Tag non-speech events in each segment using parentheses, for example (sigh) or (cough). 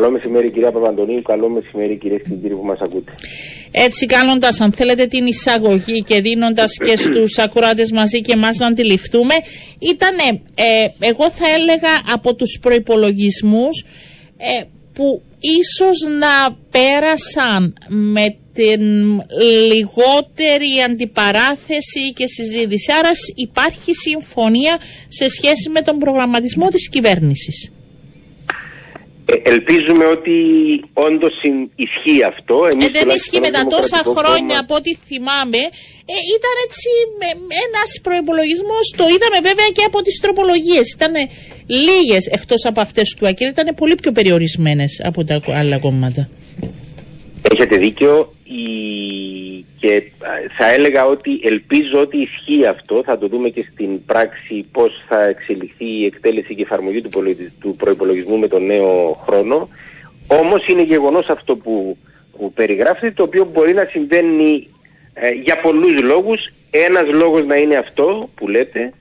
Καλό μεσημέρι κυρία Παπαντονίου, καλό μεσημέρι κυρίες και κύριοι που μας ακούτε. Έτσι κάνοντας αν θέλετε την εισαγωγή και δίνοντας και στους ακουράτες μαζί και εμάς να αντιληφθούμε ήταν ε, εγώ θα έλεγα από τους προϋπολογισμούς ε, που ίσως να πέρασαν με την λιγότερη αντιπαράθεση και συζήτηση. Άρα υπάρχει συμφωνία σε σχέση με τον προγραμματισμό της κυβέρνησης. Ε, ελπίζουμε ότι όντως ισχύει αυτό. Εμείς ε, δεν ισχύει μετά τόσα χρόνια από ό,τι θυμάμαι. Ε, ήταν έτσι ένας προπολογισμό. Το είδαμε βέβαια και από τις τροπολογίες. Ήταν λίγες εκτός από αυτές του ΑΚΕΛ. Ήταν πολύ πιο περιορισμένες από τα άλλα κόμματα. Έχετε δίκιο και θα έλεγα ότι ελπίζω ότι ισχύει αυτό. Θα το δούμε και στην πράξη πώς θα εξελιχθεί η εκτέλεση και εφαρμογή του, του προϋπολογισμού με τον νέο χρόνο. Όμως είναι γεγονός αυτό που, που περιγράφεται, το οποίο μπορεί να συμβαίνει ε, για πολλούς λόγους. Ένας λόγος να είναι αυτό που λέτε,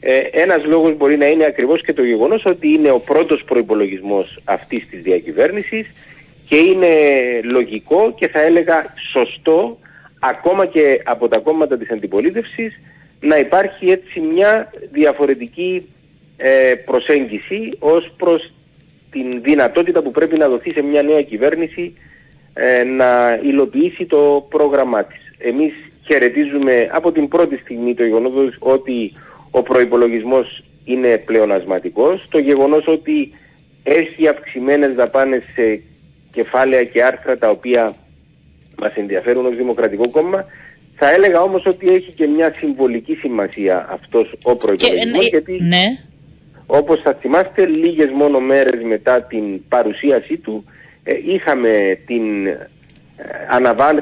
ε, ένας λόγος μπορεί να είναι ακριβώς και το γεγονός ότι είναι ο πρώτος προϋπολογισμός αυτής της διακυβέρνησης και είναι λογικό και θα έλεγα σωστό ακόμα και από τα κόμματα της αντιπολίτευσης να υπάρχει έτσι μια διαφορετική ε, προσέγγιση ως προς την δυνατότητα που πρέπει να δοθεί σε μια νέα κυβέρνηση ε, να υλοποιήσει το πρόγραμμά της. Εμείς χαιρετίζουμε από την πρώτη στιγμή το γεγονός ότι ο προϋπολογισμός είναι πλεονασματικός, το γεγονός ότι έχει αυξημένες δαπάνες σε κεφάλαια και άρθρα τα οποία μας ενδιαφέρουν ως Δημοκρατικό Κόμμα. Θα έλεγα όμως ότι έχει και μια συμβολική σημασία αυτός ο προϋπολογισμός γιατί ναι. όπως θα θυμάστε λίγες μόνο μέρες μετά την παρουσίασή του ε, είχαμε την ε,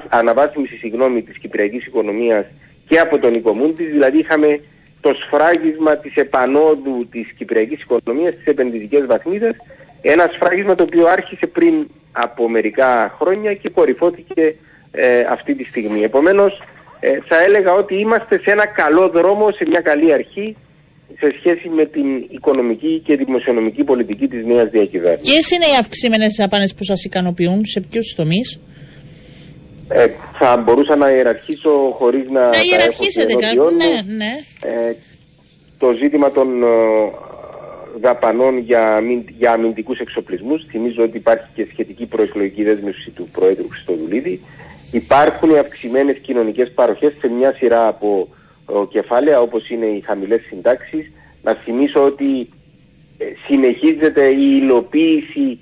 αναβάθμιση συγγνώμη, της κυπριακής οικονομίας και από τον οικομούντης, δηλαδή είχαμε το σφράγισμα της επανόδου της κυπριακής οικονομίας στις επενδυτικές βαθμίδες, ένα σφράγισμα το οποίο άρχισε πριν από μερικά χρόνια και κορυφώθηκε ε, αυτή τη στιγμή. Επομένως ε, θα έλεγα ότι είμαστε σε ένα καλό δρόμο, σε μια καλή αρχή σε σχέση με την οικονομική και δημοσιονομική πολιτική της νέας διακυβέρνησης. Ποιες είναι οι αυξημένες απάνες που σας ικανοποιούν, σε ποιους τομείς; Ε, θα μπορούσα να ιεραρχήσω χωρίς να... Να ιεραρχήσετε κάτι, ναι, ναι. Ε, το ζήτημα των ε, δαπανών για, για αμυντικούς εξοπλισμούς. Θυμίζω ότι υπάρχει και σχετική προεκλογική δέσμευση του Προέδρου Χριστοδουλίδη. Υπάρχουν αυξημένες κοινωνικές παροχές σε μια σειρά από κεφάλαια όπως είναι οι χαμηλές συντάξεις. Να θυμίσω ότι ε, συνεχίζεται η υλοποίηση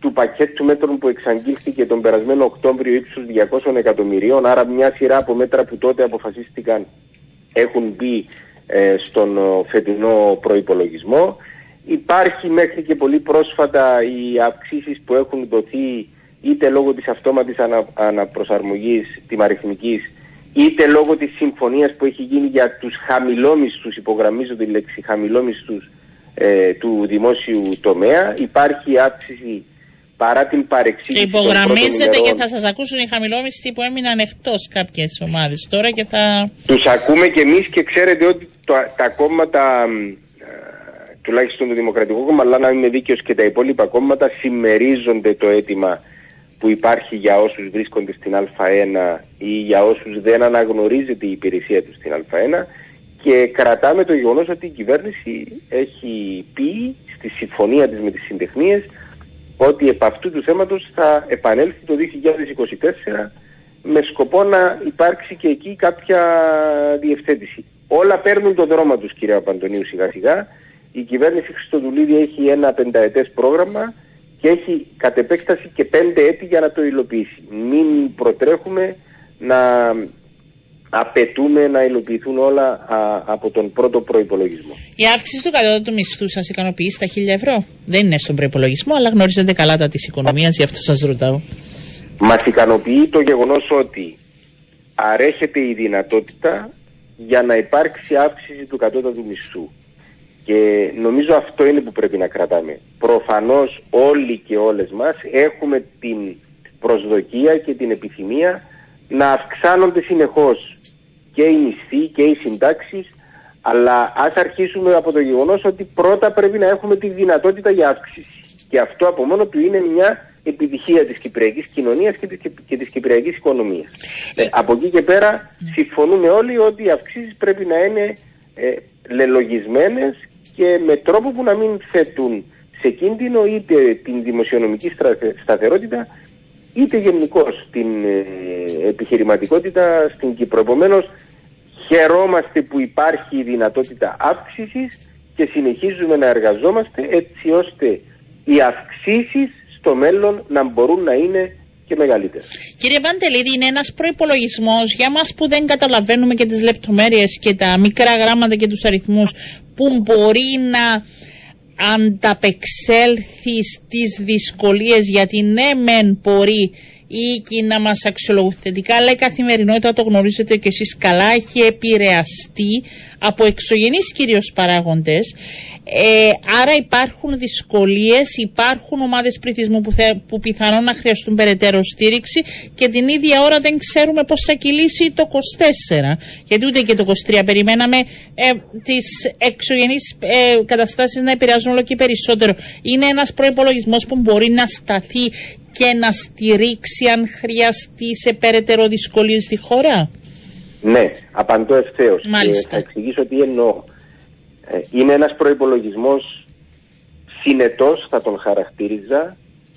του πακέτου μέτρων που εξαγγείλθηκε τον περασμένο Οκτώβριο ύψους 200 εκατομμυρίων, άρα μια σειρά από μέτρα που τότε αποφασίστηκαν έχουν μπει ε, στον φετινό προϋπολογισμό. Υπάρχει μέχρι και πολύ πρόσφατα οι αυξήσεις που έχουν δοθεί είτε λόγω της αυτόματης ανα, αναπροσαρμογής τιμαριθμικής είτε λόγω της συμφωνίας που έχει γίνει για τους χαμηλόμισθους, υπογραμμίζω τη λέξη χαμηλόμισθους ε, του δημόσιου τομέα. Υπάρχει αύξηση παρά την παρεξήγηση. Και υπογραμμίζετε και θα σας ακούσουν οι χαμηλόμισθοι που έμειναν εκτός κάποιες ομάδες τώρα και θα... Τους ακούμε και εμείς και ξέρετε ότι το, τα κόμματα τουλάχιστον το Δημοκρατικό Κόμμα, αλλά να είμαι δίκαιος και τα υπόλοιπα κόμματα συμμερίζονται το αίτημα που υπάρχει για όσους βρίσκονται στην Α1 ή για όσους δεν αναγνωρίζεται η υπηρεσία τους στην Α1 και κρατάμε το γεγονός ότι η κυβέρνηση έχει πει στη συμφωνία της με τις συντεχνίες ότι επ' αυτού του θέματος θα επανέλθει το 2024 με σκοπό να υπάρξει και εκεί κάποια διευθέτηση. Όλα παίρνουν το δρόμο τους κύριε Παντονίου σιγά σιγά η κυβέρνηση Χριστοδουλίδη έχει ένα πενταετές πρόγραμμα και έχει κατ' επέκταση και πέντε έτη για να το υλοποιήσει. Μην προτρέχουμε να απαιτούμε να υλοποιηθούν όλα από τον πρώτο προπολογισμό. Η αύξηση του κατώτατου μισθού σας ικανοποιεί στα 1000 ευρώ. Δεν είναι στον προπολογισμό, αλλά γνωρίζετε καλά τα της οικονομίας, γι' αυτό σας ρωτάω. Μας ικανοποιεί το γεγονός ότι αρέχεται η δυνατότητα για να υπάρξει αύξηση του κατώτατου μισθού. Και νομίζω αυτό είναι που πρέπει να κρατάμε. Προφανώς όλοι και όλες μας έχουμε την προσδοκία και την επιθυμία να αυξάνονται συνεχώς και οι μισθοί και οι συντάξεις αλλά ας αρχίσουμε από το γεγονός ότι πρώτα πρέπει να έχουμε τη δυνατότητα για αύξηση. Και αυτό από μόνο του είναι μια επιτυχία της κυπριακής κοινωνίας και της, και της κυπριακής οικονομίας. Ε, από εκεί και πέρα συμφωνούμε όλοι ότι οι αυξήσεις πρέπει να είναι ε, λελογισμένες και με τρόπο που να μην θέτουν σε κίνδυνο είτε την δημοσιονομική σταθερότητα είτε γενικώς την ε, επιχειρηματικότητα στην Κύπρο. Επομένως, χαιρόμαστε που υπάρχει η δυνατότητα αύξησης και συνεχίζουμε να εργαζόμαστε έτσι ώστε οι αυξήσεις στο μέλλον να μπορούν να είναι και μεγαλύτερες. Κύριε Παντελίδη, είναι ένας προϋπολογισμός για μας που δεν καταλαβαίνουμε και τις λεπτομέρειες και τα μικρά γράμματα και τους αριθμούς που μπορεί να ανταπεξέλθει στις δυσκολίες γιατί ναι μεν μπορεί ή να μας αξιολογούν θετικά, αλλά η καθημερινότητα το γνωρίζετε και εσείς καλά, έχει επηρεαστεί από εξωγενείς κυρίως παράγοντες. Ε, άρα υπάρχουν δυσκολίες, υπάρχουν ομάδες πληθυσμού που, θε, που πιθανόν να χρειαστούν περαιτέρω στήριξη και την ίδια ώρα δεν ξέρουμε πώς θα κυλήσει το 24. Γιατί ούτε και το 23 περιμέναμε ε, τις εξωγενείς ε, καταστάσεις να επηρεάζουν όλο και περισσότερο. Είναι ένας προϋπολογισμός που μπορεί να σταθεί και να στηρίξει αν χρειαστεί σε περαιτέρω δυσκολίες στη χώρα; Ναι, απαντώ ευθέως. Μάλιστα. θα εξηγήσω τι εννοώ. Ε, είναι ένας προϋπολογισμός συνετός, θα τον χαρακτήριζα,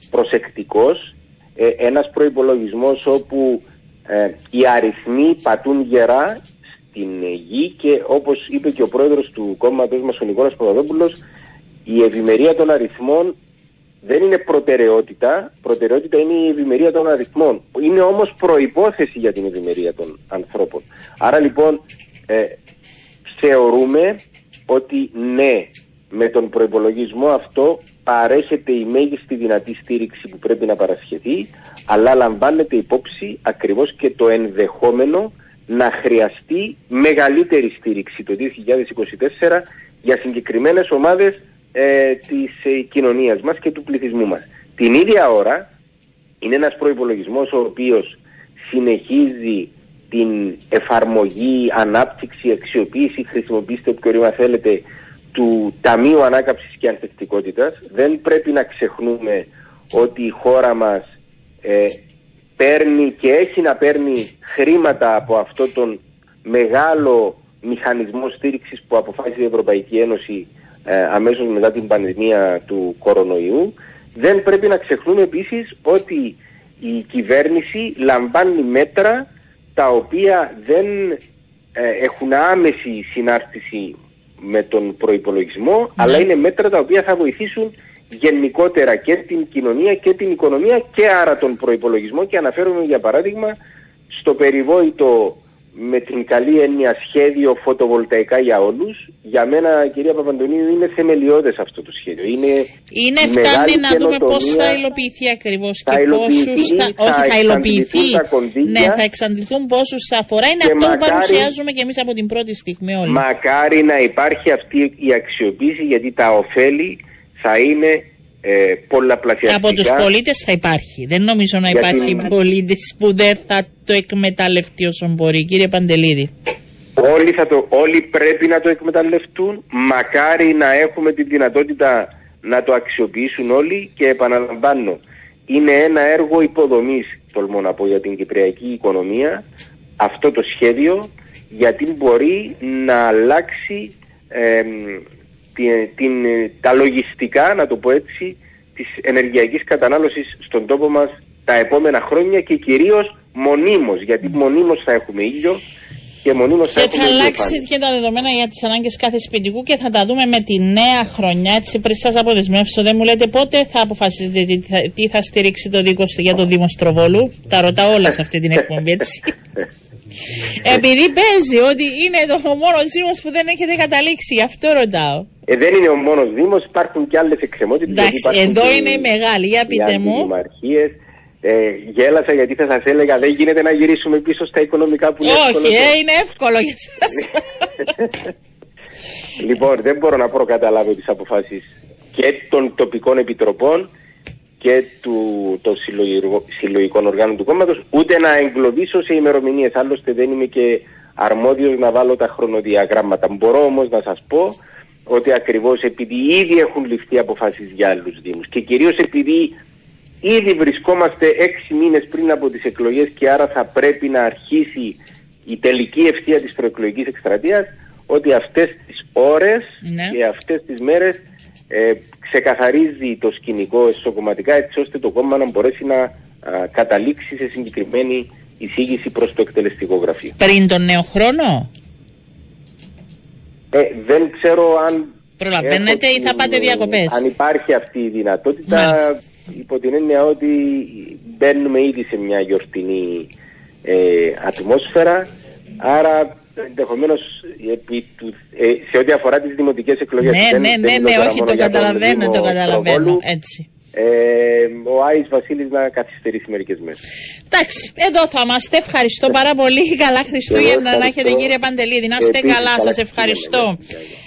προσεκτικός, ε, ένας προϋπολογισμός όπου ε, οι αριθμοί πατούν γερά στην γη και όπως είπε και ο πρόεδρος του κόμματος μας ο Νικόλας Παπαδόπουλος η ευημερία των αριθμών δεν είναι προτεραιότητα, προτεραιότητα είναι η ευημερία των αριθμών. Είναι όμως προϋπόθεση για την ευημερία των ανθρώπων. Άρα λοιπόν ε, θεωρούμε ότι ναι, με τον προϋπολογισμό αυτό παρέχεται η μέγιστη δυνατή στήριξη που πρέπει να παρασχεθεί, αλλά λαμβάνεται υπόψη ακριβώς και το ενδεχόμενο να χρειαστεί μεγαλύτερη στήριξη το 2024 για συγκεκριμένες ομάδες ε, της ε, κοινωνίας μας και του πληθυσμού μας. Την ίδια ώρα είναι ένας προϋπολογισμός ο οποίος συνεχίζει την εφαρμογή, ανάπτυξη, αξιοποίηση, χρησιμοποιήστε όποιο ρήμα θέλετε, του Ταμείου Ανάκαψης και Ανθεκτικότητας. Δεν πρέπει να ξεχνούμε ότι η χώρα μας ε, παίρνει και έχει να παίρνει χρήματα από αυτό τον μεγάλο μηχανισμό στήριξης που αποφάσισε η Ευρωπαϊκή Ένωση ε, αμέσως μετά την πανδημία του κορονοϊού. Δεν πρέπει να ξεχνούμε επίσης ότι η κυβέρνηση λαμβάνει μέτρα τα οποία δεν ε, έχουν άμεση συνάρτηση με τον προϋπολογισμό, ναι. αλλά είναι μέτρα τα οποία θα βοηθήσουν γενικότερα και την κοινωνία και την οικονομία και άρα τον προϋπολογισμό και αναφέρομαι για παράδειγμα στο περιβόητο με την καλή έννοια σχέδιο φωτοβολταϊκά για όλους. Για μένα, κυρία Παπαντονίου, είναι θεμελιώδες αυτό το σχέδιο. Είναι, είναι φτάνει να δούμε πώς θα υλοποιηθεί ακριβώς και πόσους θα, θα, όχι, θα υλοποιηθεί, ναι, θα εξαντληθούν πόσους θα αφορά. Είναι αυτό μακάρι, που παρουσιάζουμε και εμείς από την πρώτη στιγμή όλοι. Μακάρι να υπάρχει αυτή η αξιοποίηση γιατί τα ωφέλη θα είναι ε, πολλαπλασιαστικά. Από τους πολίτες θα υπάρχει. Δεν νομίζω να υπάρχει την... πολίτης που δεν θα το εκμεταλλευτεί όσο μπορεί. Κύριε Παντελίδη. Όλοι, θα το, όλοι πρέπει να το εκμεταλλευτούν. Μακάρι να έχουμε τη δυνατότητα να το αξιοποιήσουν όλοι και επαναλαμβάνω είναι ένα έργο υποδομής τολμώ να πω για την κυπριακή οικονομία αυτό το σχέδιο γιατί μπορεί να αλλάξει την, τα λογιστικά, να το πω έτσι, της ενεργειακής κατανάλωσης στον τόπο μας τα επόμενα χρόνια και κυρίως μονίμως, γιατί μονίμως θα έχουμε ήλιο και μονίμως θα έχουμε θα αλλάξει και τα δεδομένα για τις ανάγκες κάθε σπιτικού και θα τα δούμε με τη νέα χρονιά, έτσι πριν σας αποδεσμεύσω, δεν μου λέτε πότε θα αποφασίσετε τι θα, τι θα στηρίξει το δίκο για το Δήμο Στροβόλου. Τα ρωτάω όλα σε αυτή την εκπομπή, έτσι. (laughs) Επειδή παίζει ότι είναι το μόνος Δήμος που δεν έχετε καταλήξει, γι' αυτό ρωτάω. Ε, δεν είναι ο μόνος Δήμος, υπάρχουν και άλλες εκκρεμότητε. Εντάξει, εδώ είναι η μεγάλη, για πείτε μου. Ε, γέλασα γιατί θα σας έλεγα δεν γίνεται να γυρίσουμε πίσω στα οικονομικά που είναι Όχι, ε, είναι εύκολο για σας. λοιπόν, δεν μπορώ να προκαταλάβω τις αποφάσεις και των τοπικών επιτροπών και του, των συλλογικών οργάνων του κόμματος, ούτε να εγκλωβίσω σε ημερομηνίες. Άλλωστε δεν είμαι και αρμόδιος να βάλω τα χρονοδιαγράμματα. Μπορώ όμως να σας πω ότι ακριβώς επειδή ήδη έχουν ληφθεί αποφάσεις για άλλους Δήμους και κυρίως επειδή Ήδη βρισκόμαστε έξι μήνες πριν από τις εκλογές και άρα θα πρέπει να αρχίσει η τελική ευθεία της προεκλογικής εκστρατείας ότι αυτές τις ώρες Ναι. και αυτές τις μέρες ε, ξεκαθαρίζει το σκηνικό εσωκομματικά έτσι ώστε το κόμμα να μπορέσει να α, καταλήξει σε συγκεκριμένη εισήγηση προς το εκτελεστικό γραφείο. Πριν τον νέο χρόνο; Ε, δεν ξέρω αν... Προλαβαίνετε έχω ή θα την- πάτε διακοπές; Αν υπάρχει αυτή η δυνατότητα, Μάλιστα. υπό την έννοια ότι μπαίνουμε ήδη σε μια γιορτινή ε, ατμόσφαιρα, άρα ενδεχομένως σε ό,τι αφορά τις δημοτικές εκλογές... Ναι, δεν- ναι, δεν ναι, είναι ναι, τώρα όχι, μόνο το για τον καταλαβαίνω, Δήμο το καταλαβαίνω. Προβόλου, Έτσι. ε, ο Άης Βασίλης να καθυστερήσει μερικές μέρες. Εντάξει, εδώ θα είμαστε. Ευχαριστώ πάρα πολύ. Καλά Χριστούγεννα να ευχαριστώ. έχετε κύριε Παντελίδη. Να είστε Επίσης, καλά. καλά Σας ευχαριστώ. Χριστούγεννα.